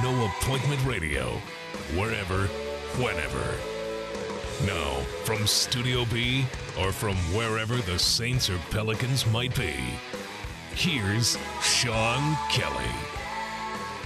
No appointment radio, wherever, whenever. Now, from Studio B or from wherever the Saints or Pelicans might be, here's Sean Kelly.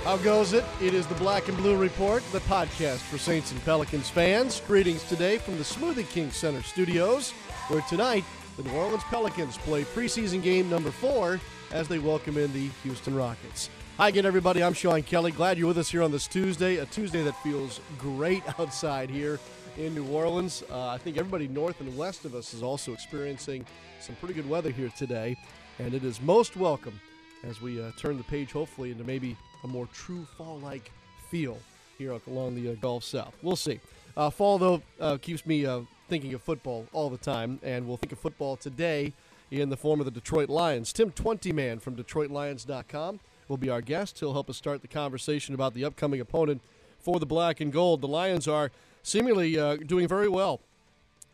How goes it? It is the Black and Blue Report, the podcast for Saints and Pelicans fans. Greetings today from the Smoothie King Center studios, where tonight the New Orleans Pelicans play preseason game number four as they welcome in the Houston Rockets. Hi again, everybody. I'm Sean Kelly. Glad you're with us here on this Tuesday, a Tuesday that feels great outside here in New Orleans. Uh, I think everybody north and west of us is also experiencing some pretty good weather here today, and it is most welcome as we uh, turn the page, hopefully, into maybe a more true fall-like feel here along the uh, Gulf South. We'll see. Uh, fall, though, uh, keeps me uh, thinking of football all the time, and we'll think of football today in the form of the Detroit Lions. Tim Twentyman from DetroitLions.com will be our guest. He'll help us start the conversation about the upcoming opponent for the black and gold. The Lions are seemingly uh, doing very well.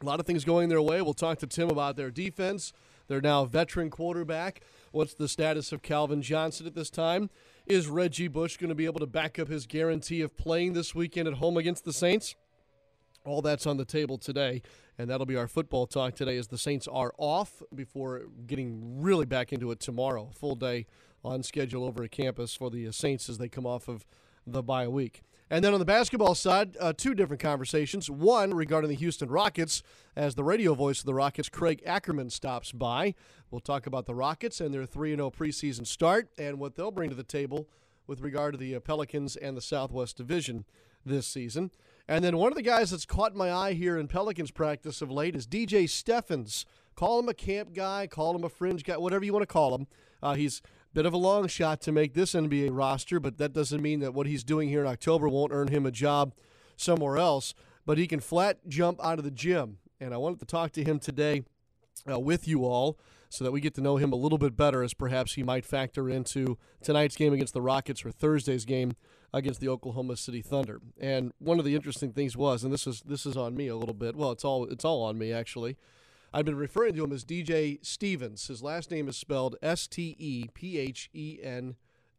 A lot of things going their way. We'll talk to Tim about their defense. They're now veteran quarterback. What's the status of Calvin Johnson at this time? Is Reggie Bush going to be able to back up his guarantee of playing this weekend at home against the Saints? All that's on the table today, and that'll be our football talk today as the Saints are off before getting really back into it tomorrow. Full day on schedule over at campus for the Saints as they come off of the bye week. And then on the basketball side, uh, two different conversations. One regarding the Houston Rockets, as the radio voice of the Rockets, Craig Ackerman, stops by. We'll talk about the Rockets and their 3 0 preseason start and what they'll bring to the table with regard to the uh, Pelicans and the Southwest Division this season. And then one of the guys that's caught my eye here in Pelicans practice of late is DJ Stephens. Call him a camp guy, call him a fringe guy, whatever you want to call him. Uh, he's bit of a long shot to make this NBA roster, but that doesn't mean that what he's doing here in October won't earn him a job somewhere else. But he can flat jump out of the gym, and I wanted to talk to him today uh, with you all so that we get to know him a little bit better as perhaps he might factor into tonight's game against the Rockets or Thursday's game against the Oklahoma City Thunder. And one of the interesting things was, and this is this is on me a little bit. Well, it's all it's all on me actually. I've been referring to him as DJ Stevens. His last name is spelled S T E P H E N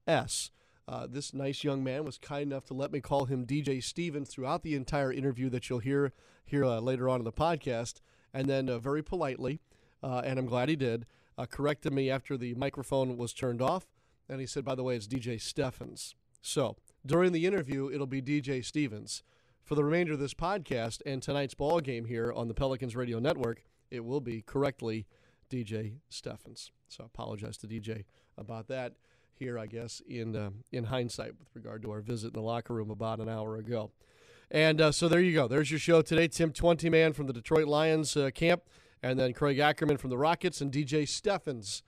S. Uh, this nice young man was kind enough to let me call him DJ Stevens throughout the entire interview that you'll hear here uh, later on in the podcast, and then uh, very politely, uh, and I'm glad he did, uh, corrected me after the microphone was turned off, and he said, "By the way, it's DJ Stephens." So during the interview, it'll be DJ Stevens. For the remainder of this podcast and tonight's ball game here on the Pelicans Radio Network it will be correctly DJ Stephens. So I apologize to DJ about that here, I guess, in uh, in hindsight with regard to our visit in the locker room about an hour ago. And uh, so there you go. There's your show today. Tim Twentyman from the Detroit Lions uh, camp, and then Craig Ackerman from the Rockets, and DJ Stephens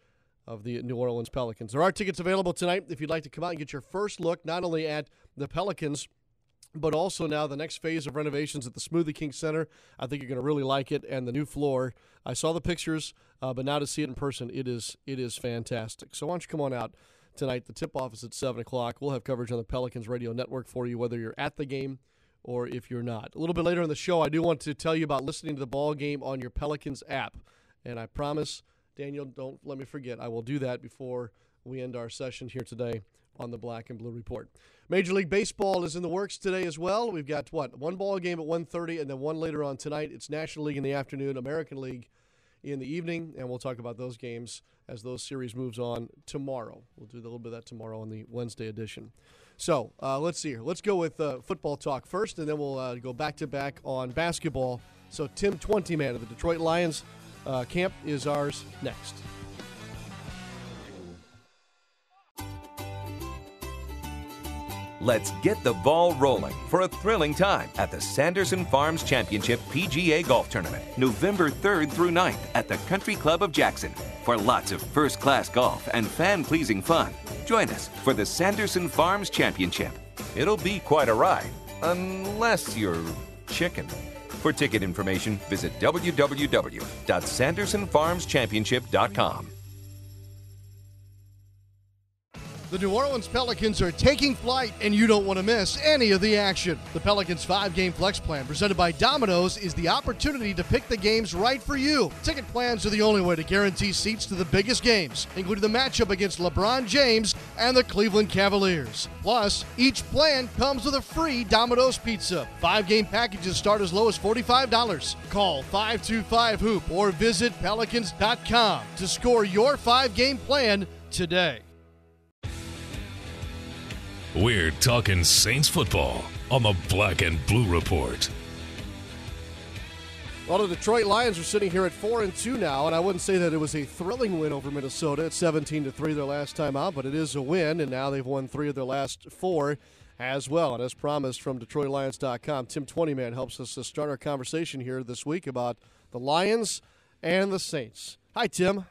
of the New Orleans Pelicans. There are tickets available tonight if you'd like to come out and get your first look not only at the Pelicans but also now the next phase of renovations at the Smoothie King Center. I think you're going to really like it, and the new floor. I saw the pictures, uh, but now to see it in person, it is it is fantastic. So why don't you come on out tonight? The tip off is at seven o'clock. We'll have coverage on the Pelicans Radio Network for you, whether you're at the game or if you're not. A little bit later in the show, I do want to tell you about listening to the ball game on your Pelicans app, and I promise, Daniel, don't let me forget. I will do that before we end our session here today on the Black and Blue Report. Major League Baseball is in the works today as well. We've got what one ball game at 1:30, and then one later on tonight. It's National League in the afternoon, American League in the evening, and we'll talk about those games as those series moves on tomorrow. We'll do a little bit of that tomorrow on the Wednesday edition. So uh, let's see here. Let's go with uh, football talk first, and then we'll uh, go back to back on basketball. So Tim Twentyman of the Detroit Lions uh, camp is ours next. Let's get the ball rolling for a thrilling time at the Sanderson Farms Championship PGA Golf Tournament, November 3rd through 9th at the Country Club of Jackson. For lots of first class golf and fan pleasing fun, join us for the Sanderson Farms Championship. It'll be quite a ride, unless you're chicken. For ticket information, visit www.sandersonfarmschampionship.com. The New Orleans Pelicans are taking flight, and you don't want to miss any of the action. The Pelicans five game flex plan presented by Domino's is the opportunity to pick the games right for you. Ticket plans are the only way to guarantee seats to the biggest games, including the matchup against LeBron James and the Cleveland Cavaliers. Plus, each plan comes with a free Domino's pizza. Five game packages start as low as $45. Call 525 Hoop or visit Pelicans.com to score your five game plan today. We're talking Saints football on the Black and Blue Report. Well, the Detroit Lions are sitting here at four and two now, and I wouldn't say that it was a thrilling win over Minnesota at 17 to three their last time out, but it is a win, and now they've won three of their last four as well. And as promised from DetroitLions.com, Tim Twentyman helps us to start our conversation here this week about the Lions and the Saints. Hi, Tim.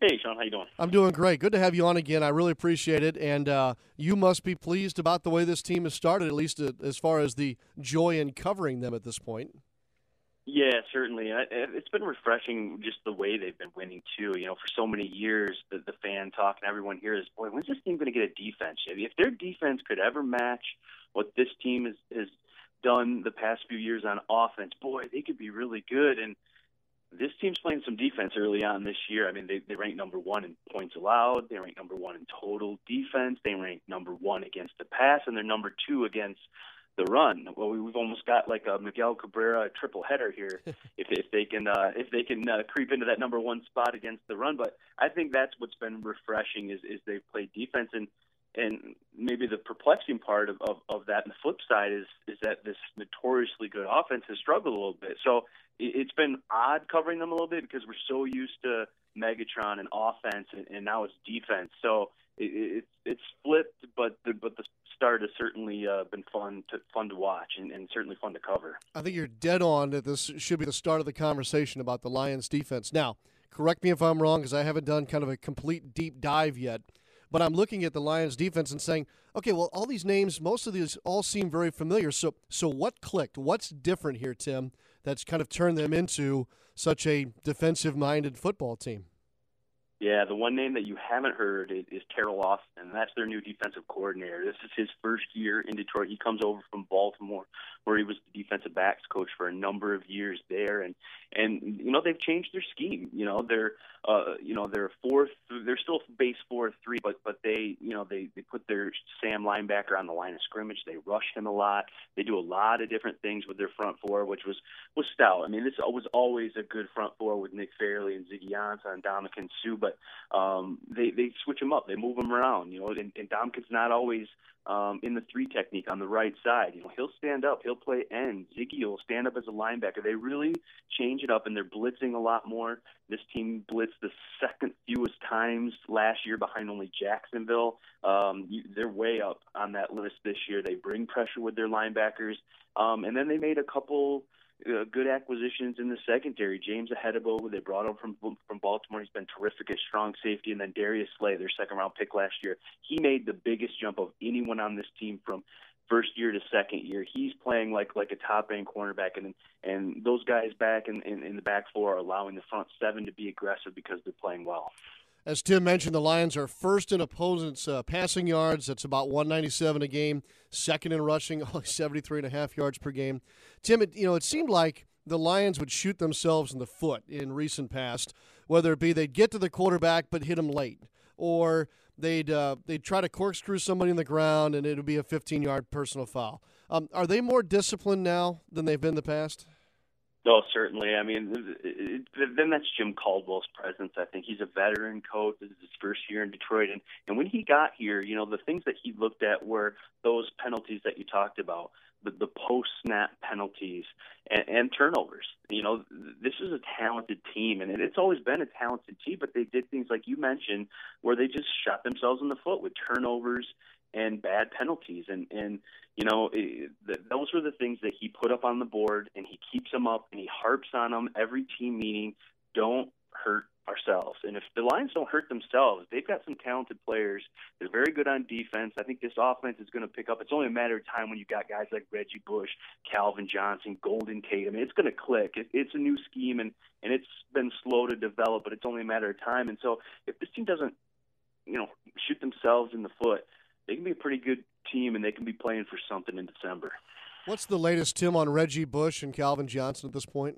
Hey, Sean, how you doing? I'm doing great. Good to have you on again. I really appreciate it, and uh, you must be pleased about the way this team has started, at least uh, as far as the joy in covering them at this point. Yeah, certainly. It's been refreshing just the way they've been winning too. You know, for so many years, the, the fan talk and everyone here is, boy, when's this team going to get a defense? If their defense could ever match what this team has, has done the past few years on offense, boy, they could be really good. And this team's playing some defense early on this year. I mean, they, they rank number one in points allowed. They rank number one in total defense. They rank number one against the pass, and they're number two against the run. Well, we've almost got like a Miguel Cabrera triple header here if if they can uh, if they can uh, creep into that number one spot against the run. But I think that's what's been refreshing is is they've played defense and and maybe the perplexing part of, of, of that and the flip side is is that this notoriously good offense has struggled a little bit. So it, it's been odd covering them a little bit because we're so used to Megatron and offense, and, and now it's defense. So it, it, it's flipped, but the, but the start has certainly uh, been fun to fun to watch and, and certainly fun to cover. I think you're dead on that this should be the start of the conversation about the Lions defense. Now, correct me if I'm wrong because I haven't done kind of a complete deep dive yet. But I'm looking at the Lions defense and saying, okay, well, all these names, most of these all seem very familiar. So, so what clicked? What's different here, Tim, that's kind of turned them into such a defensive minded football team? Yeah, the one name that you haven't heard is, Teryl Austin, that's their new defensive coordinator. This is his first year in Detroit. He comes over from Baltimore, where he was the defensive backs coach for a number of years there, and and you know they've changed their scheme. You know they're uh you know they're fourth, they're still base four three, but but they you know they they put their Sam linebacker on the line of scrimmage. They rush him a lot. They do a lot of different things with their front four, which was was stout. I mean this was always a good front four with Nick Fairley and Ziggy Ansah and Ndamukong Suh, but um, they they switch them up. They move them around. You know, and, and Ndamukong's not always um, in the three technique on the right side. You know, he'll stand up, he'll play end. Ziggy will stand up as a linebacker. They really change it up, and they're blitzing a lot more. This team blitzed the second fewest times last year, behind only Jacksonville. Um, you, they're way up on that list this year. They bring pressure with their linebackers, um, and then they made a couple uh, good acquisitions in the secondary. James Ihedigbo, they brought him from from Baltimore. He's been terrific at strong safety, and then Darius Slay, their second round pick last year. He made the biggest jump of anyone on this team from first year to second year. He's playing like like a top end cornerback, and and those guys back in, in in the back four are allowing the front seven to be aggressive because they're playing well. As Tim mentioned, the Lions are first in opponents' uh, passing yards. That's about 197 a game. Second in rushing, only 73 and a half yards per game. Tim, it, you know, it seemed like the Lions would shoot themselves in the foot in recent past, whether it be they'd get to the quarterback but hit him late. or they'd uh, they'd try to corkscrew somebody in the ground and it would be a 15 yard personal foul. Um, are they more disciplined now than they've been in the past? No, certainly. I mean, it, it, then that's Jim Caldwell's presence. I think he's a veteran coach. This is his first year in Detroit, and and when he got here, you know, the things that he looked at were those penalties that you talked about, the, the post snap penalties and, and turnovers. You know, this is a talented team, and it's always been a talented team. But they did things like you mentioned, where they just shot themselves in the foot with turnovers and bad penalties, and and you know, it, th- those were the things that he put up on the board, and he keeps them up, and he harps on them every team meeting. Don't hurt ourselves. And if the Lions don't hurt themselves, they've got some talented players. They're very good on defense. I think this offense is going to pick up. It's only a matter of time when you got guys like Reggie Bush, Calvin Johnson, Golden Tate. I mean, it's going to click. It, it's a new scheme, and and it's been slow to develop, but it's only a matter of time. And so, if this team doesn't, you know, shoot themselves in the foot, they can be a pretty good team, and they can be playing for something in December. What's the latest, Tim, on Reggie Bush and Calvin Johnson at this point?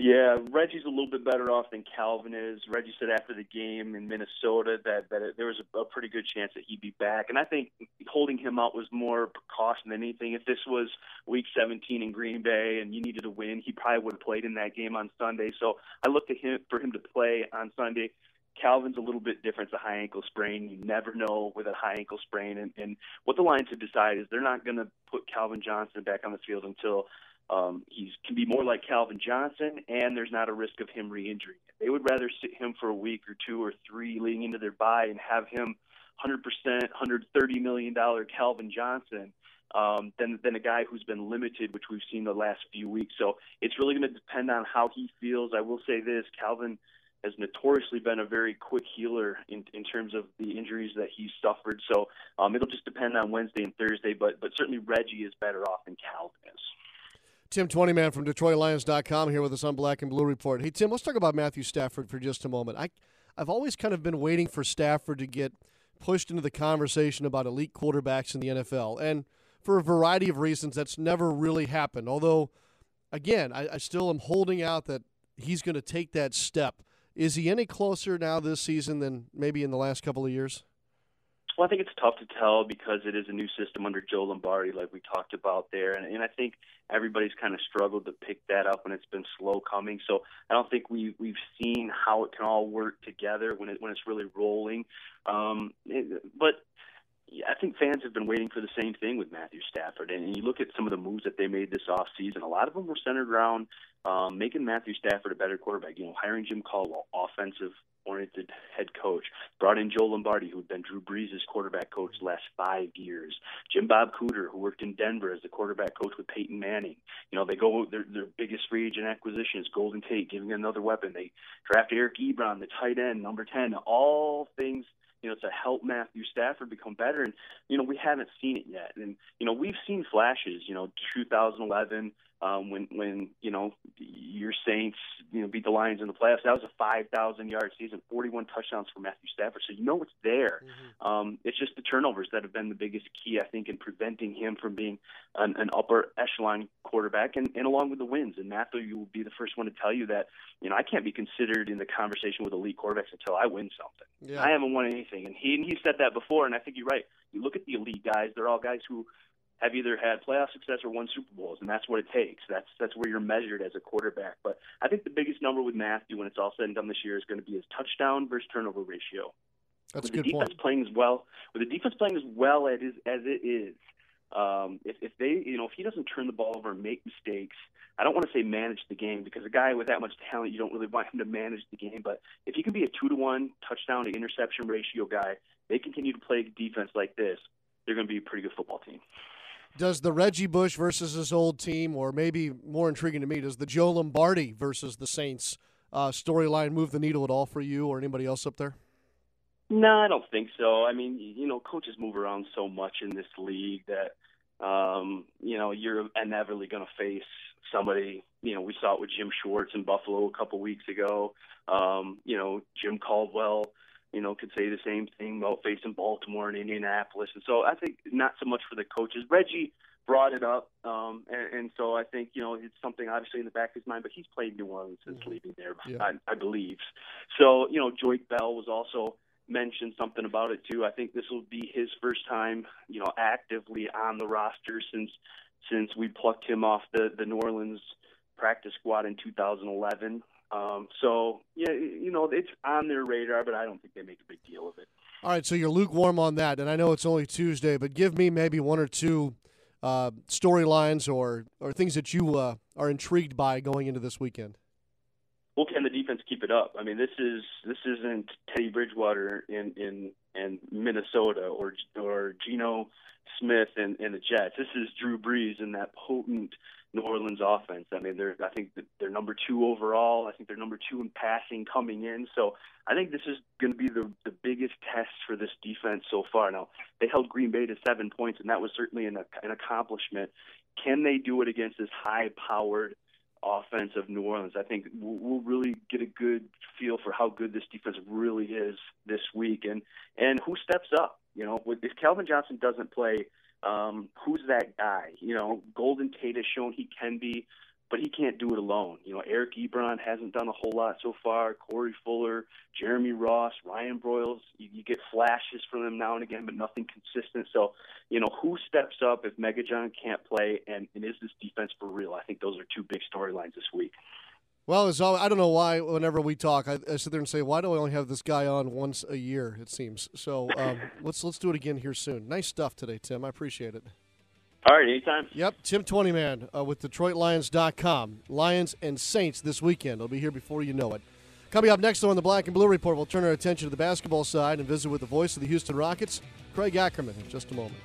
Yeah, Reggie's a little bit better off than Calvin is. Reggie said after the game in Minnesota that that it, there was a, a pretty good chance that he'd be back, and I think holding him out was more precaution than anything. If this was Week 17 in Green Bay and you needed to win, he probably would have played in that game on Sunday. So I looked at him for him to play on Sunday. Calvin's a little bit different. It's a high ankle sprain. You never know with a high ankle sprain. And, and what the Lions have decided is they're not going to put Calvin Johnson back on the field until um, he can be more like Calvin Johnson, and there's not a risk of him re-injuring. They would rather sit him for a week or two or three leading into their bye and have him 100%, 130 million dollar Calvin Johnson um, than than a guy who's been limited, which we've seen the last few weeks. So it's really going to depend on how he feels. I will say this: Calvin has notoriously been a very quick healer in, in terms of the injuries that he's suffered. So um, it'll just depend on Wednesday and Thursday, but but certainly Reggie is better off than Calvin is. Tim Twentyman from DetroitLions.com here with us on Black and Blue Report. Hey Tim, let's talk about Matthew Stafford for just a moment. I I've always kind of been waiting for Stafford to get pushed into the conversation about elite quarterbacks in the NFL, and for a variety of reasons, that's never really happened. Although, again, I, I still am holding out that he's going to take that step. Is he any closer now this season than maybe in the last couple of years? Well, I think it's tough to tell because it is a new system under Joe Lombardi, like we talked about there, and, and I think everybody's kind of struggled to pick that up, and it's been slow coming. So I don't think we we've seen how it can all work together when it when it's really rolling. Um, it, but I think fans have been waiting for the same thing with Matthew Stafford. And you look at some of the moves that they made this off season. A lot of them were centered around um, making Matthew Stafford a better quarterback. You know, hiring Jim Caldwell, offensive oriented head coach. Brought in Joe Lombardi, who had been Drew Brees' quarterback coach the last five years. Jim Bob Cooter, who worked in Denver as the quarterback coach with Peyton Manning. You know, they go their their biggest free agent acquisition is Golden Tate, giving another weapon. They draft Eric Ebron, the tight end, number ten. All things you know, to help Matthew Stafford become better. And, you know, we haven't seen it yet. And, you know, we've seen flashes, you know, 2011, um, when when you know your Saints you know beat the Lions in the playoffs. That was a 5,000 yard season, 41 touchdowns for Matthew Stafford. So you know it's there. Mm-hmm. Um, it's just the turnovers that have been the biggest key, I think, in preventing him from being an, an upper echelon quarterback, and, and along with the wins. And Matthew, you will be the first one to tell you that you know I can't be considered in the conversation with elite quarterbacks until I win something. Yeah. I haven't won anything, and he and he said that before, and I think you're right. You look at the elite guys; they're all guys who have either had playoff success or won Super Bowls, and that's what it takes. That's that's where you're measured as a quarterback. But I think the biggest number with Matthew when it's all said and done this year is going to be his touchdown versus turnover ratio. That's with a good the defense point. playing as well, with the defense playing as well as as it is, um, if if they you know if he doesn't turn the ball over and make mistakes, I don't want to say manage the game because a guy with that much talent, you don't really want him to manage the game. But if he can be a two to one touchdown to interception ratio guy, they continue to play defense like this, they're going to be a pretty good football team. Does the Reggie Bush versus his old team, or maybe more intriguing to me, does the Joe Lombardi versus the Saints uh, storyline move the needle at all for you or anybody else up there? No, I don't think so. I mean, you know, coaches move around so much in this league that um, you know you're inevitably going to face somebody. You know, we saw it with Jim Schwartz in Buffalo a couple weeks ago. Um, you know, Jim Caldwell you know, could say the same thing about facing Baltimore and Indianapolis. And so I think not so much for the coaches. Reggie brought it up, um, and, and so I think you know it's something obviously in the back of his mind. But he's played New Orleans since mm-hmm. leaving there, yeah. I, I believe. So you know, Joique Bell was also mentioned something about it too. I think this will be his first time, you know, actively on the roster since since we plucked him off the the New Orleans practice squad in 2011. Um, so yeah, you know, it's on their radar, but I don't think they make a big deal of it. All right, so you're lukewarm on that, and I know it's only Tuesday, but give me maybe one or two uh, storylines or or things that you uh, are intrigued by going into this weekend. Well, can the defense keep it up? I mean, this is this isn't Teddy Bridgewater in in in Minnesota or or Geno Smith and, and the Jets. This is Drew Brees and that potent New Orleans offense. I mean, they're I think they're number two overall. I think they're number two in passing coming in. So I think this is going to be the the biggest test for this defense so far. Now they held Green Bay to seven points, and that was certainly an, an accomplishment. Can they do it against this high-powered offense of New Orleans? I think we'll really get a good feel for how good this defense really is this week, and and who steps up. You know, if Calvin Johnson doesn't play um, who's that guy? You know, Golden Tate has shown he can be, but he can't do it alone. You know, Eric Ebron hasn't done a whole lot so far. Corey Fuller, Jeremy Ross, Ryan Broyles, you, you get flashes from them now and again, but nothing consistent. So, you know, who steps up if Megajohn can't play, and, and is this defense for real? I think those are two big storylines this week. Well, it's all, I don't know why. Whenever we talk, I, I, sit there and say, "Why do I only have this guy on once a year?" It seems. So um, let's let's do it again here soon. Nice stuff today, Tim. I appreciate it. All right, anytime. Yep, Tim Twentyman uh, with DetroitLions.com. Lions and Saints this weekend. I'll be here before you know it. Coming up next, though, on the Black and Blue Report, we'll turn our attention to the basketball side and visit with the voice of the Houston Rockets, Craig Ackerman, in just a moment.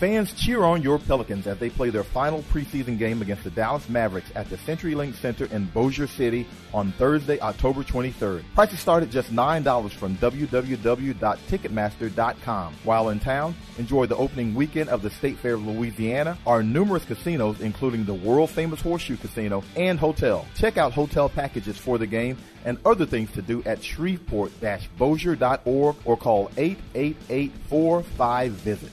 Fans cheer on your Pelicans as they play their final preseason game against the Dallas Mavericks at the CenturyLink Center in Bossier City on Thursday, October 23rd. Prices start at just $9 from www.ticketmaster.com. While in town, enjoy the opening weekend of the State Fair of Louisiana, our numerous casinos including the world-famous Horseshoe Casino and Hotel. Check out hotel packages for the game and other things to do at shreveport-bossier.org or call 888-45-VISIT.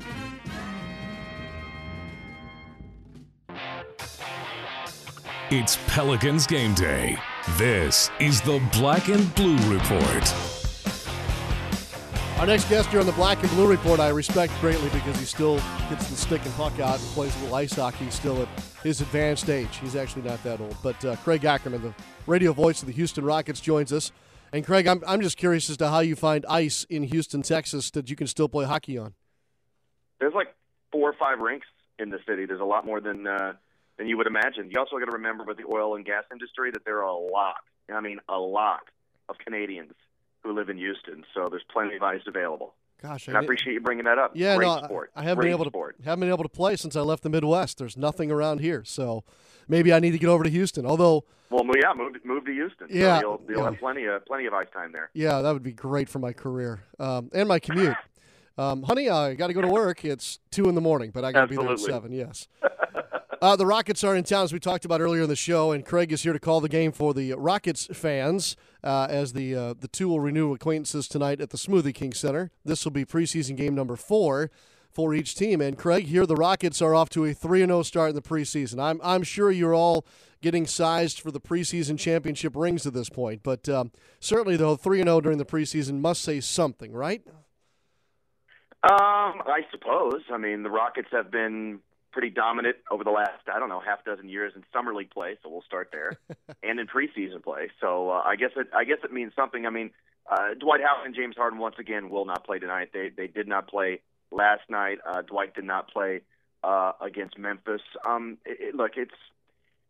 It's Pelicans game day. This is the Black and Blue Report. Our next guest here on the Black and Blue Report, I respect greatly because he still gets the stick and puck out and plays a little ice hockey still at his advanced age. He's actually not that old. But uh, Craig Ackerman, the radio voice of the Houston Rockets, joins us. And Craig, I'm, I'm just curious as to how you find ice in Houston, Texas that you can still play hockey on. There's like four or five rinks in the city. There's a lot more than. Uh, than you would imagine. You also got to remember with the oil and gas industry that there are a lot, I mean, a lot of Canadians who live in Houston. So there's plenty of ice available. Gosh, I, I appreciate you bringing that up. Yeah, Great no, sport. I haven't Great been able sport. to haven't been able to play since I left the Midwest. There's nothing around here, so maybe I need to get over to Houston. Although, well, yeah, move move to Houston. Yeah, so you'll, you'll yeah. have plenty of plenty of ice time there. Yeah, that would be great for my career um, and my commute. Um, honey, I got to go to work. It's two in the morning, but I got to be there at seven. Yes. Uh, the Rockets are in town, as we talked about earlier in the show, and Craig is here to call the game for the Rockets fans uh, as the uh, the two will renew acquaintances tonight at the Smoothie King Center. This will be preseason game number four for each team. And Craig, here the Rockets are off to a three and zero start in the preseason. I'm I'm sure you're all getting sized for the preseason championship rings at this point, but um, certainly though three and zero during the preseason must say something, right? Um, I suppose. I mean, the Rockets have been pretty dominant over the last I don't know half dozen years in summer league play, so we'll start there, and in preseason play. So uh, I guess it I guess it means something. I mean, uh, Dwight Howard and James Harden once again will not play tonight. They they did not play last night. Uh, Dwight did not play uh, against Memphis. Um, it, it, look, it's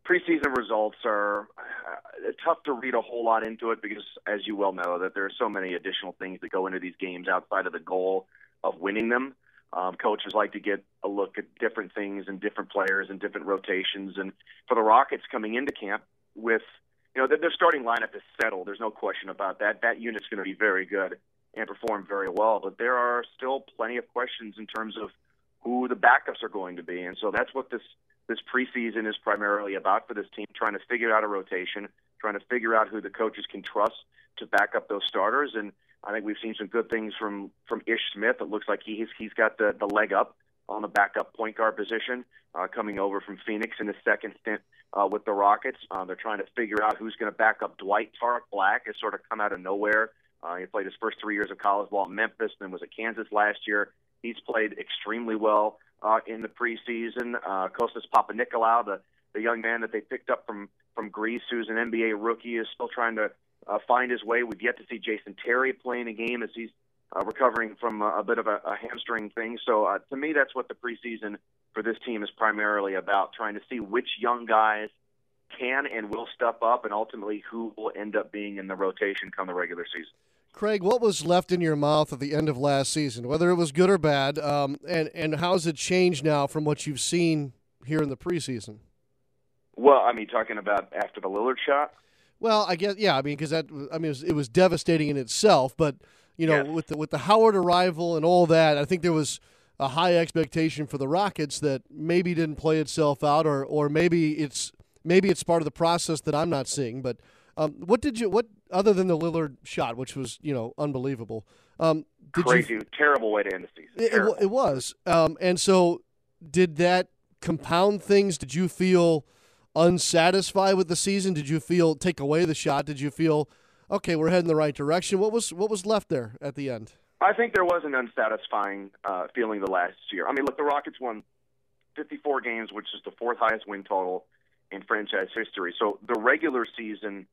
preseason results are uh, tough to read a whole lot into it because, as you well know, that there are so many additional things that go into these games outside of the goal of winning them. Um, coaches like to get a look at different things and different players and different rotations. And for the Rockets coming into camp with you know, their, their starting lineup is settled. There's no question about that. That unit's going to be very good and perform very well. But there are still plenty of questions in terms of who the backups are going to be, and so that's what this this preseason is primarily about for this team, trying to figure out a rotation, trying to figure out who the coaches can trust to back up those starters. And I think we've seen some good things from from Ish Smith. It looks like he's he's got the the leg up on the backup point guard position, uh, coming over from Phoenix in his second stint uh, with the Rockets. Uh, they're trying to figure out who's going to back up Dwight. Tarik Black has sort of come out of nowhere. Uh, he played his first three years of college ball at Memphis, then was at Kansas last year. He's played extremely well uh, in the preseason. Uh, Kostas Papanikolaou, the the young man that they picked up from from Greece, who's an NBA rookie, is still trying to uh, find his way. We've yet to see Jason Terry playing a game as he's uh, recovering from a, a bit of a, a hamstring thing. So uh, to me, that's what the preseason for this team is primarily about: trying to see which young guys can and will step up, and ultimately who will end up being in the rotation come the regular season. Craig, what was left in your mouth at the end of last season, whether it was good or bad, um, and and how has it changed now from what you've seen here in the preseason? Well, I mean, talking about after the Lillard shot. Well, I guess yeah. I mean, because that I mean, it was, it was, devastating in itself. But you know, yes. with the with the Howard arrival and all that, I think there was a high expectation for the Rockets that maybe didn't play itself out, or or maybe it's maybe it's part of the process that I'm not seeing. But um, what did you what other than the Lillard shot, which was you know unbelievable? Um, Crazy, you, terrible way to end the season. It, it, it was, um, and so did that compound things? Did you feel unsatisfied with the season? Did you feel take away the shot? Did you feel okay? We're heading the right direction. What was what was left there at the end? I think there was an unsatisfying uh, feeling the last year. I mean, look, the Rockets won 54 games, which is the fourth highest win total in franchise history. So the regular season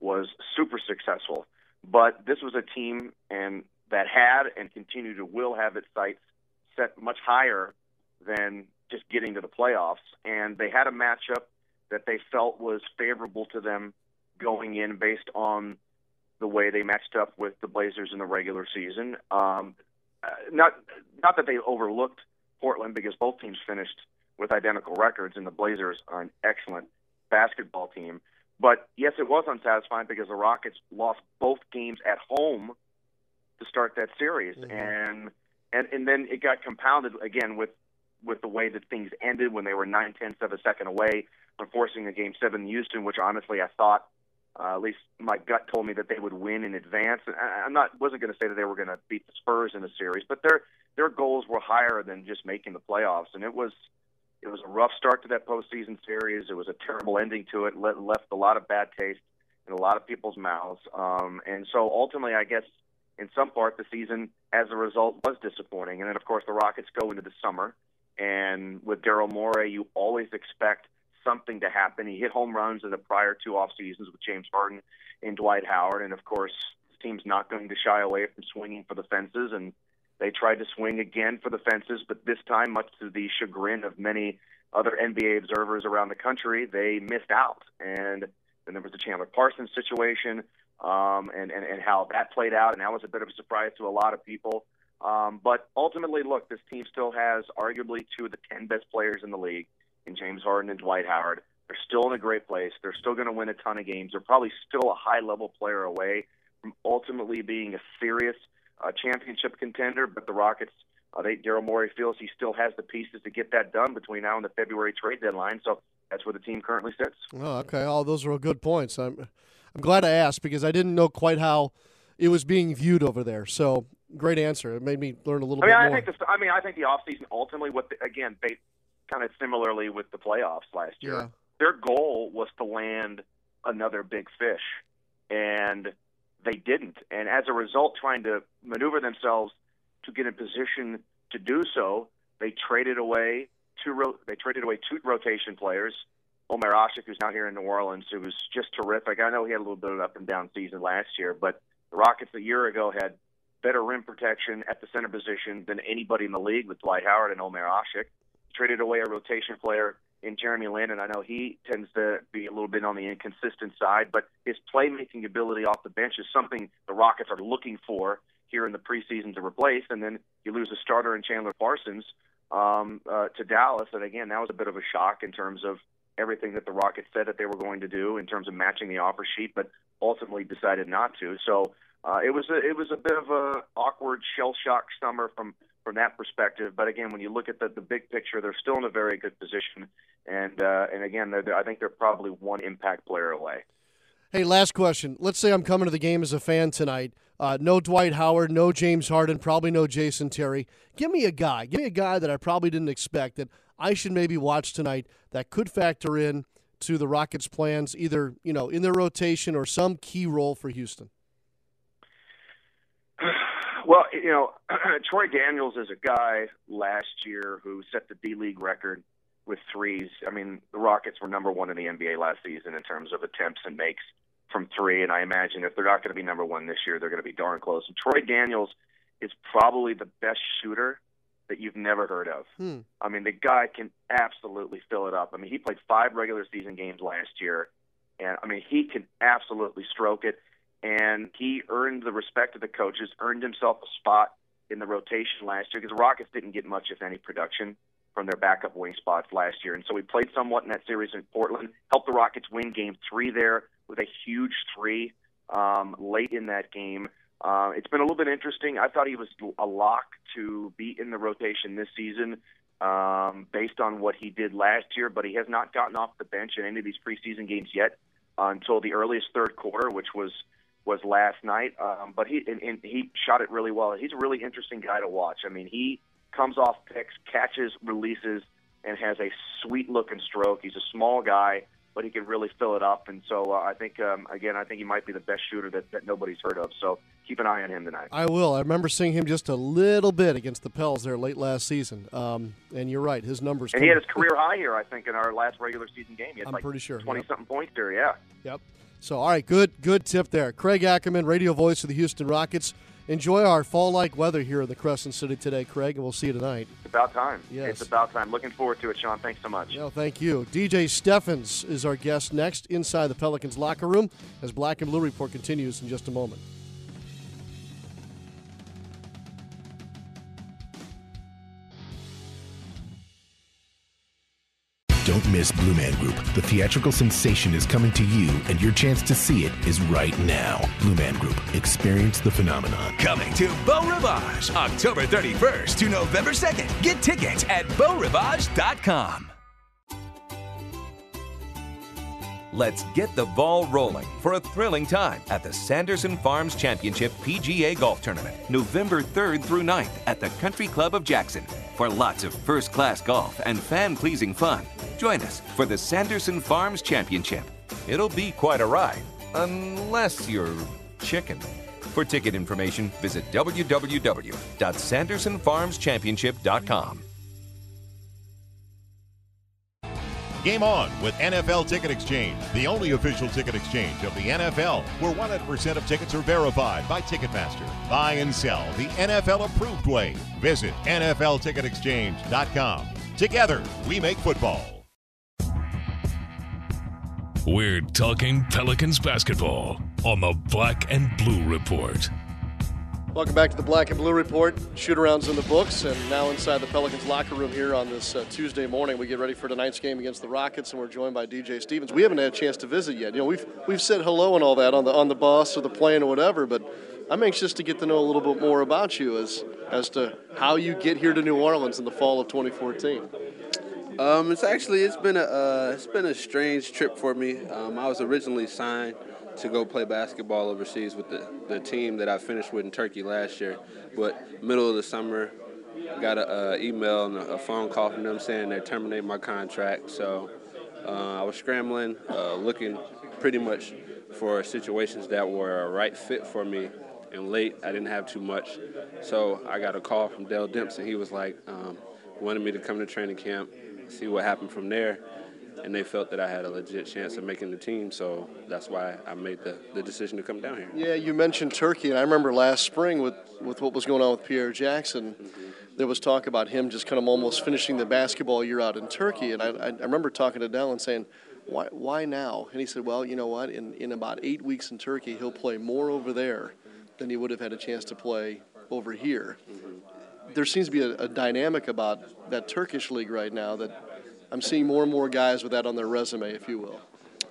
was super successful. But this was a team and that had and continue to will have its sights set much higher than just getting to the playoffs. And they had a matchup that they felt was favorable to them going in based on the way they matched up with the Blazers in the regular season. Um, uh, not not that they overlooked Portland because both teams finished with identical records, and the Blazers are an excellent basketball team. But yes, it was unsatisfying because the Rockets lost both games at home to start that series, mm-hmm. and and and then it got compounded again with with the way that things ended when they were nine tenths of a second away from forcing a game seven in Houston, which honestly I thought, uh, at least my gut told me that they would win in advance. I, I'm not wasn't going to say that they were going to beat the Spurs in the series, but their their goals were higher than just making the playoffs, and it was it was a rough start to that postseason series. It was a terrible ending to it. Let, left a lot of bad taste in a lot of people's mouths. Um, and so ultimately, I guess in some part, the season as a result was disappointing. And then, of course, the Rockets go into the summer. And with Daryl Morey, you always expect something to happen. He hit home runs in the prior two off seasons with James Harden and Dwight Howard. And of course, the team's not going to shy away from swinging for the fences. And they tried to swing again for the fences, but this time, much to the chagrin of many other NBA observers around the country, they missed out. And then there was the Chandler Parsons situation, um, and, and, and how that played out, and that was a bit of a surprise to a lot of people. Um, but ultimately, look, this team still has arguably two of the 10 best players in the league in James Harden and Dwight Howard. They're still in a great place. They're still going to win a ton of games. They're probably still a high level player away from ultimately being a serious a championship contender, but the Rockets, uh, they Daryl Morey feels he still has the pieces to get that done between now and the February trade deadline. So that's where the team currently sits. Oh, okay. All those are good points. I'm I'm glad I asked because I didn't know quite how it was being viewed over there. So great answer. It made me learn a little I mean, bit I more. Think the, I mean, I think the offseason ultimately, what the, again, they kind of similarly with the playoffs last year. Yeah. Their goal was to land another big fish, and they didn't. And as a result, trying to maneuver themselves to get in position to do so, they traded away two ro- they traded away two rotation players. Omer Asik, who's now here in New Orleans, who was just terrific. I know he had a little bit of an up and down season last year, but the Rockets a year ago had better rim protection at the center position than anybody in the league with Dwight Howard and Omer Asik. Traded away a rotation player in Jeremy Lin, and I know he tends to be a little bit on the inconsistent side, but his playmaking ability off the bench is something the Rockets are looking for here in the preseason to replace. And then you lose a starter in Chandler Parsons um, uh, to Dallas, and again, that was a bit of a shock in terms of everything that the Rockets said that they were going to do in terms of matching the offer sheet, but ultimately decided not to. So uh, it was a it was a bit of a awkward shell shock summer from from that perspective. But again, when you look at the, the big picture, they're still in a very good position, and uh, and again, they're, they're, I think they're probably one impact player away. Hey, last question. Let's say I'm coming to the game as a fan tonight. Uh, no Dwight Howard, no James Harden, probably no Jason Terry. Give me a guy. Give me a guy that I probably didn't expect that I should maybe watch tonight that could factor in to the Rockets' plans, either you know in their rotation or some key role for Houston. Well, you know, Troy Daniels is a guy last year who set the D League record with threes. I mean, the Rockets were number one in the NBA last season in terms of attempts and makes from three, and I imagine if they're not going to be number one this year, they're going to be darn close. And Troy Daniels is probably the best shooter that you've never heard of. Hmm. I mean, the guy can absolutely fill it up. I mean, he played five regular season games last year, and I mean, he can absolutely stroke it and he earned the respect of the coaches, earned himself a spot in the rotation last year because the Rockets didn't get much, if any, production from their backup wing spots last year. And so he played somewhat in that series in Portland, helped the Rockets win game three there with a huge three um, late in that game. Uh, it's been a little bit interesting. I thought he was a lock to be in the rotation this season um, based on what he did last year, but he has not gotten off the bench in any of these preseason games yet uh, until the earliest third quarter, which was – was last night. Um, but he and, and he shot it really well. He's a really interesting guy to watch. I mean, he comes off picks, catches, releases, and has a sweet looking stroke. He's a small guy, but he can really fill it up. And so uh, I think um, again, I think he might be the best shooter that, that nobody's heard of. So keep an eye on him tonight. I will. I remember seeing him just a little bit against the Pels there late last season. Um, and you're right, his numbers. And he had his career high here, I think, in our last regular season game. He had I'm like pretty sure. twenty yep. something points there. Yeah. Yep. So, all right, good, good tip there. Craig Ackerman, radio voice of the Houston Rockets. Enjoy our fall-like weather here in the Crescent City today, Craig, and we'll see you tonight. It's about time. Yes. It's about time. Looking forward to it, Sean. Thanks so much. No, thank you. DJ Stephens is our guest next inside the Pelicans locker room as Black and Blue Report continues in just a moment. Miss Blue Man Group. The theatrical sensation is coming to you, and your chance to see it is right now. Blue Man Group. Experience the phenomenon. Coming to Beau Rivage, October 31st to November 2nd. Get tickets at BeauRivage.com. Let's get the ball rolling for a thrilling time at the Sanderson Farms Championship PGA Golf Tournament, November 3rd through 9th at the Country Club of Jackson. For lots of first class golf and fan pleasing fun, join us for the Sanderson Farms Championship. It'll be quite a ride, unless you're chicken. For ticket information, visit www.sandersonfarmschampionship.com. Game on with NFL Ticket Exchange, the only official ticket exchange of the NFL, where 100% of tickets are verified by Ticketmaster. Buy and sell the NFL approved way. Visit NFLTicketExchange.com. Together, we make football. We're talking Pelicans basketball on the Black and Blue Report. Welcome back to the Black and Blue Report. Shootarounds in the books, and now inside the Pelicans locker room here on this uh, Tuesday morning, we get ready for tonight's game against the Rockets, and we're joined by DJ Stevens. We haven't had a chance to visit yet. You know, we've we've said hello and all that on the on the bus or the plane or whatever, but I'm anxious to get to know a little bit more about you as as to how you get here to New Orleans in the fall of 2014. Um, it's actually it's been a uh, it's been a strange trip for me. Um, I was originally signed to go play basketball overseas with the, the team that I finished with in Turkey last year, but middle of the summer, got an email and a phone call from them saying they're terminating my contract. So uh, I was scrambling, uh, looking pretty much for situations that were a right fit for me. And late, I didn't have too much, so I got a call from Dell Demps. He was like, um, wanted me to come to training camp, see what happened from there and they felt that I had a legit chance of making the team. So that's why I made the, the decision to come down here. Yeah, you mentioned Turkey, and I remember last spring with, with what was going on with Pierre Jackson, mm-hmm. there was talk about him just kind of almost finishing the basketball year out in Turkey. And I, I remember talking to Dell and saying, why, why now? And he said, well, you know what? In, in about eight weeks in Turkey, he'll play more over there than he would have had a chance to play over here. Mm-hmm. There seems to be a, a dynamic about that Turkish league right now that I'm seeing more and more guys with that on their resume, if you will.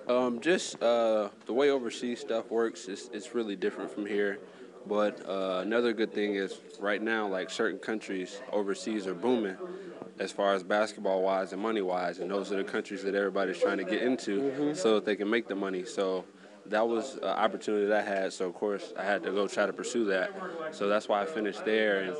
Um, just uh, the way overseas stuff works is it's really different from here. But uh, another good thing is right now, like certain countries overseas are booming as far as basketball wise and money wise, and those are the countries that everybody's trying to get into Mhm. so that they can make the money. So that was an opportunity that I had. So of course I had to go try to pursue that. So that's why I finished there. And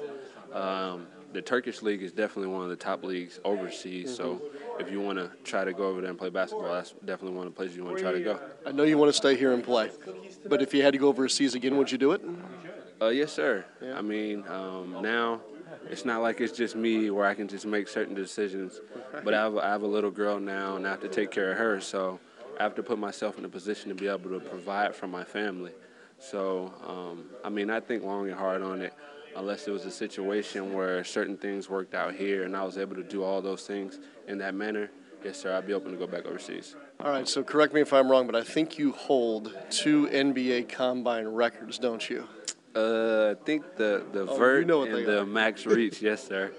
um, the Turkish league is definitely one of the top leagues overseas. So if you want to try to go over there and play basketball, that's definitely one of the places you want to try to go. I know you want to stay here and play, but if you had to go overseas again, would you do it? Uh, yes, sir. I mean, um, now it's not like it's just me where I can just make certain decisions. But I have, I have a little girl now, and I have to take care of her. So I have to put myself in a position to be able to provide for my family. So, um, I mean, I think long and hard on it. Unless it was a situation where certain things worked out here and I was able to do all those things in that manner, yes, sir, I'd be open to go back overseas. All right, so correct me if I'm wrong, but I think you hold two NBA Combine records, don't you? Uh, I think the the Oh, you vert know and the are. max reach, yes, sir.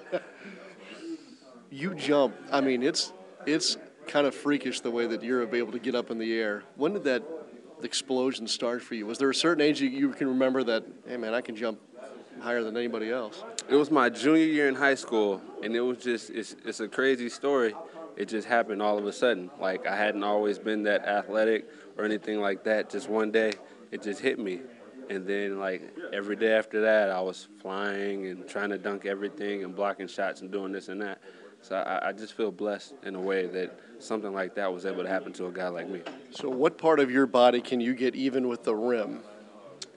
You jump. I mean, it's it's kind of freakish the way that you're able to get up in the air. When did that explosion start for you? Was there a certain age you, you can remember that? Hey, man, I can jump higher than anybody else. It was my junior year in high school, and it was just it's it's a crazy story. It just happened all of a sudden. Like I hadn't always been that athletic or anything like that. Just one day, it just hit me, and then like every day after that, I was flying and trying to dunk everything and blocking shots and doing this and that. So I, I just feel blessed in a way that something like that was able to happen to a guy like me. So, what part of your body can you get even with the rim?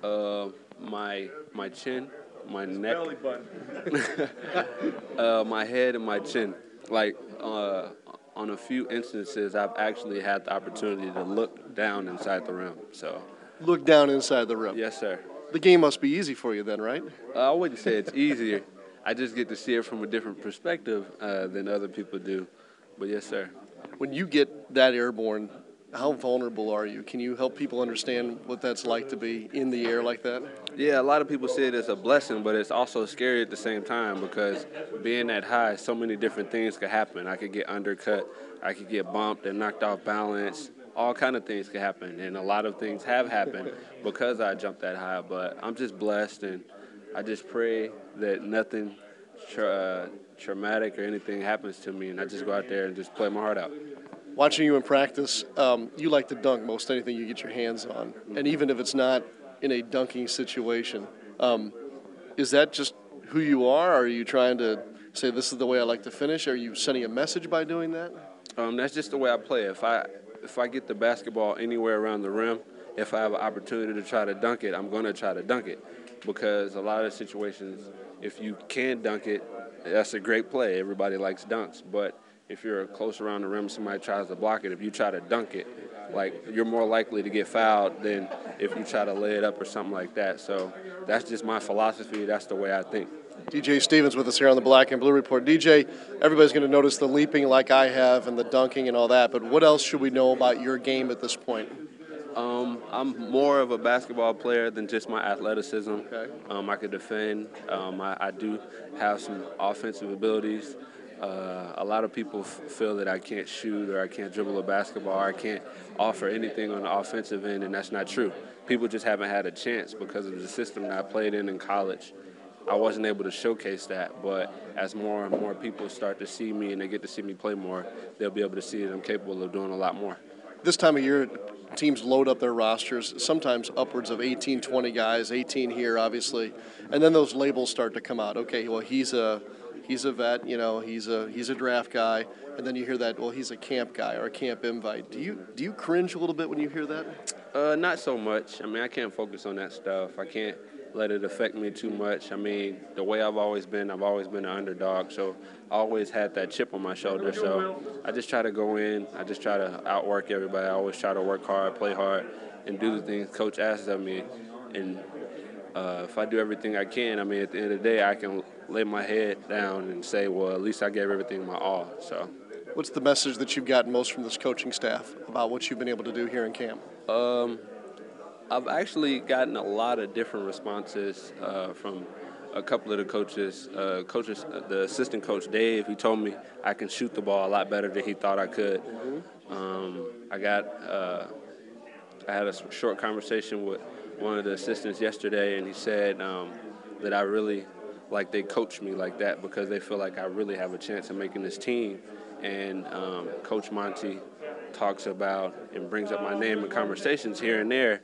Uh, my my chin, my neck, uh, my head, and my chin. Like uh, on a few instances, I've actually had the opportunity to look down inside the rim. So Look down inside the rim. yes, sir. The game must be easy for you then, right? Uh, I wouldn't say it's easier. I just get to see it from a different perspective uh, than other people do. But yes, sir. When you get that airborne, how vulnerable are you? Can you help people understand what that's like to be in the air like that? Yeah, a lot of people say it as a blessing, but it's also scary at the same time because being that high, so many different things could happen. I could get undercut, I could get bumped and knocked off balance. All kind of things could happen, and a lot of things have happened because I jumped that high. But I'm just blessed, and I just pray that nothing tra- uh, traumatic or anything happens to me, and I just go out there and just play my heart out. Watching you in practice, um, you like to dunk most anything you get your hands on, and even if it's not in a dunking situation, um, is that just who you are? Are you trying to say this is the way I like to finish? Are you sending a message by doing that? Um, that's just the way I play. If I if I get the basketball anywhere around the rim, if I have an opportunity to try to dunk it, I'm going to try to dunk it because a lot of situations, if you can dunk it, that's a great play. Everybody likes dunks, but if you're close around the rim, somebody tries to block it. If you try to dunk it, like you're more likely to get fouled than if you try to lay it up or something like that. So that's just my philosophy. That's the way I think. DJ Stephens with us here on the Black and Blue Report. DJ, everybody's going to notice the leaping like I have and the dunking and all that, but what else should we know about your game at this point? Um, I'm more of a basketball player than just my athleticism. Okay. Um, I could defend. Um, I, I do have some offensive abilities. Uh, a lot of people f- feel that I can't shoot or I can't dribble a basketball or I can't offer anything on the offensive end, and that's not true. People just haven't had a chance because of the system that I played in in college. I wasn't able to showcase that, but as more and more people start to see me and they get to see me play more, they'll be able to see that I'm capable of doing a lot more. This time of year, teams load up their rosters, sometimes upwards of 18, 20 guys, 18 here, obviously, and then those labels start to come out. Okay, well, he's a he's a vet, you know, he's a he's a draft guy, and then you hear that, well, he's a camp guy or a camp invite. Do you do you cringe a little bit when you hear that? Uh, not so much. I mean, I can't focus on that stuff. I can't let it affect me too much. I mean, the way I've always been, I've always been an underdog, so I always had that chip on my shoulder. So I just try to go in. I just try to outwork everybody. I always try to work hard, play hard, and do the things coach asks of me. And uh, if I do everything I can, I mean, at the end of the day, I can lay my head down and say, well, at least I gave everything my all. So. What's the message that you've gotten most from this coaching staff about what you've been able to do here in camp? Um, I've actually gotten a lot of different responses uh, from a couple of the coaches, uh, coaches, uh, the assistant coach Dave, he told me I can shoot the ball a lot better than he thought I could. Um, I got, uh, I had a short conversation with one of the assistants yesterday, and he said um, that I really like they coach me like that because they feel like I really have a chance of making this team. And um, Coach Monty talks about and brings up my name in conversations here and there.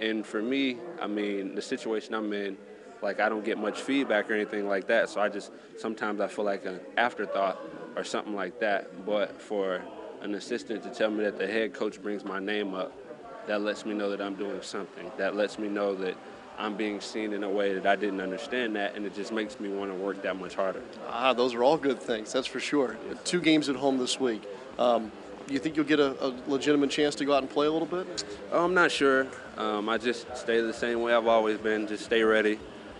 And for me, I mean, the situation I'm in, like I don't get much feedback or anything like that. So I just sometimes I feel like an afterthought or something like that. But for an assistant to tell me that the head coach brings my name up, that lets me know that I'm doing something. That lets me know that I'm being seen in a way that I didn't understand that, and it just makes me want to work that much harder. Ah, those are all good things, that's for sure. Two games at home this week. Um, you think you'll get a, a, legitimate chance to go out and play a little bit? Oh, I'm not sure. Um, I just stay the same way I've always been. Just stay ready,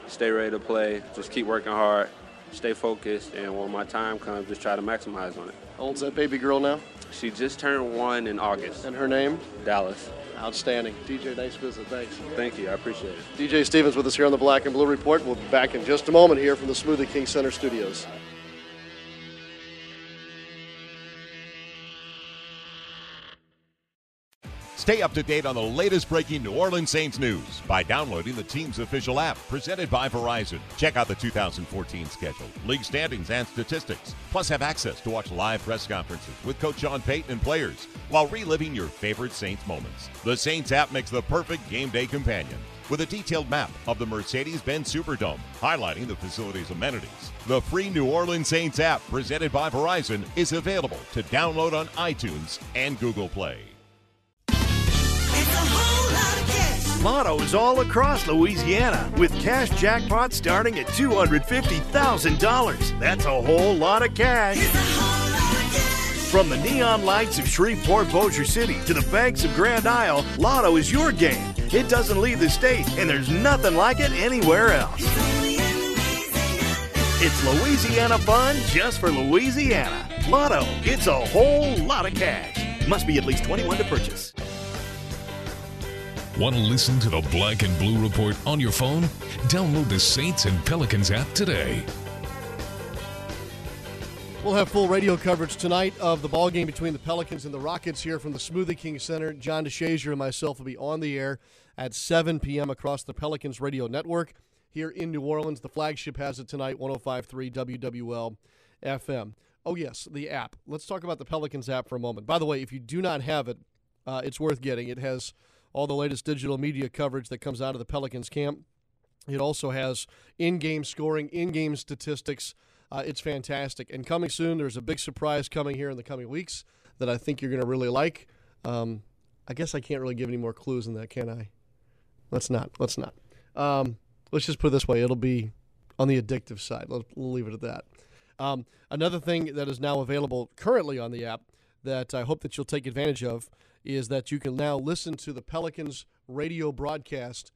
stay ready to play. Just keep working hard, stay focused, and when my time comes, just try to maximize on it. How old's that baby girl now? She just turned one in August. And her name? Dallas. Outstanding. DJ, nice visit. Thanks. Thank you. I appreciate it. DJ Stephens with us here on the Black and Blue Report. We'll be back in just a moment here from the Smoothie King Center studios. Stay up to date on the latest breaking New Orleans Saints news by downloading the team's official app presented by Verizon. Check out the 2014 schedule, league standings, and statistics. Plus, have access to watch live press conferences with Coach Sean Payton and players while reliving your favorite Saints moments. The Saints app makes the perfect game day companion with a detailed map of the Mercedes Benz Superdome, highlighting the facility's amenities. The free New Orleans Saints app presented by Verizon is available to download on iTunes and Google Play. Lottos all across Louisiana with cash jackpots starting at $250,000. That's a whole lot of cash. From the neon lights of Shreveport, Bossier City to the banks of Grand Isle, Lotto is your game. It doesn't leave the state, and there's nothing like it anywhere else. It's Louisiana fun just for Louisiana. Lotto, it's a whole lot of cash. Must be at least 21 to purchase. Want to listen to the Black and Blue Report on your phone? Download the Saints and Pelicans app today. We'll have full radio coverage tonight of the ball game between the Pelicans and the Rockets here from the Smoothie King Center. John DeShazier and myself will be on the air at 7 p.m. across the Pelicans radio network here in New Orleans. The flagship has it tonight, 105.3 WWL FM. Oh, yes, the app. Let's talk about the Pelicans app for a moment. By the way, if you do not have it, uh, it's worth getting. It has all the latest digital media coverage that comes out of the Pelicans camp. It also has in game scoring, in game statistics. Uh, it's fantastic. And coming soon, there's a big surprise coming here in the coming weeks that I think you're going to really like. Um, I guess I can't really give any more clues than that, can I? Let's not. Let's not. Um, let's just put it this way it'll be on the addictive side. Let's, we'll leave it at that. Um, another thing that is now available currently on the app that I hope that you'll take advantage of is that you can now listen to the Pelicans radio broadcast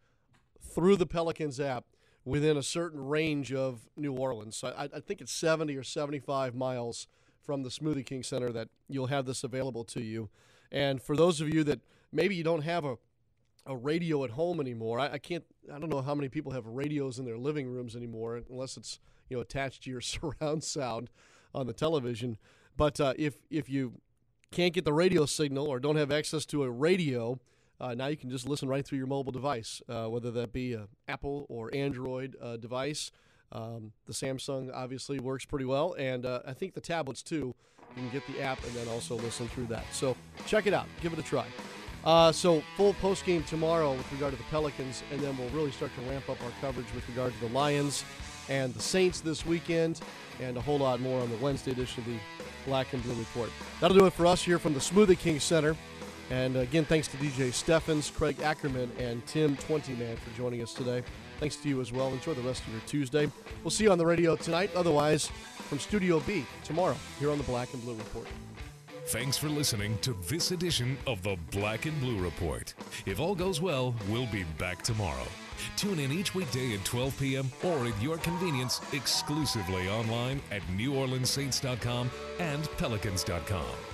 through the Pelicans app within a certain range of New Orleans. So I, I, think it's 70 or 75 miles from the Smoothie King Center that you'll have this available to you. And for those of you that maybe you don't have a a radio at home anymore, I, I can't. I don't know how many people have radios in their living rooms anymore, unless it's you know attached to your surround sound on the television. But uh, if if you can't get the radio signal or don't have access to a radio, uh, now you can just listen right through your mobile device, uh, whether that be an Apple or Android uh, device. Um, the Samsung obviously works pretty well, and uh, I think the tablets too. You can get the app and then also listen through that. So check it out, give it a try. Uh, so full post game tomorrow with regard to the Pelicans, and then we'll really start to ramp up our coverage with regard to the Lions and the Saints this weekend, and a whole lot more on the Wednesday edition of the Black and Blue Report. That'll do it for us here from the Smoothie King Center. And again, thanks to DJ Stephens, Craig Ackerman, and Tim Twentyman for joining us today. Thanks to you as well. Enjoy the rest of your Tuesday. We'll see you on the radio tonight. Otherwise, from Studio B tomorrow here on the Black and Blue Report. Thanks for listening to this edition of the Black and Blue Report. If all goes well, we'll be back tomorrow. Tune in each weekday at 12 p.m. or at your convenience exclusively online at NewOrleansSaints.com and Pelicans.com.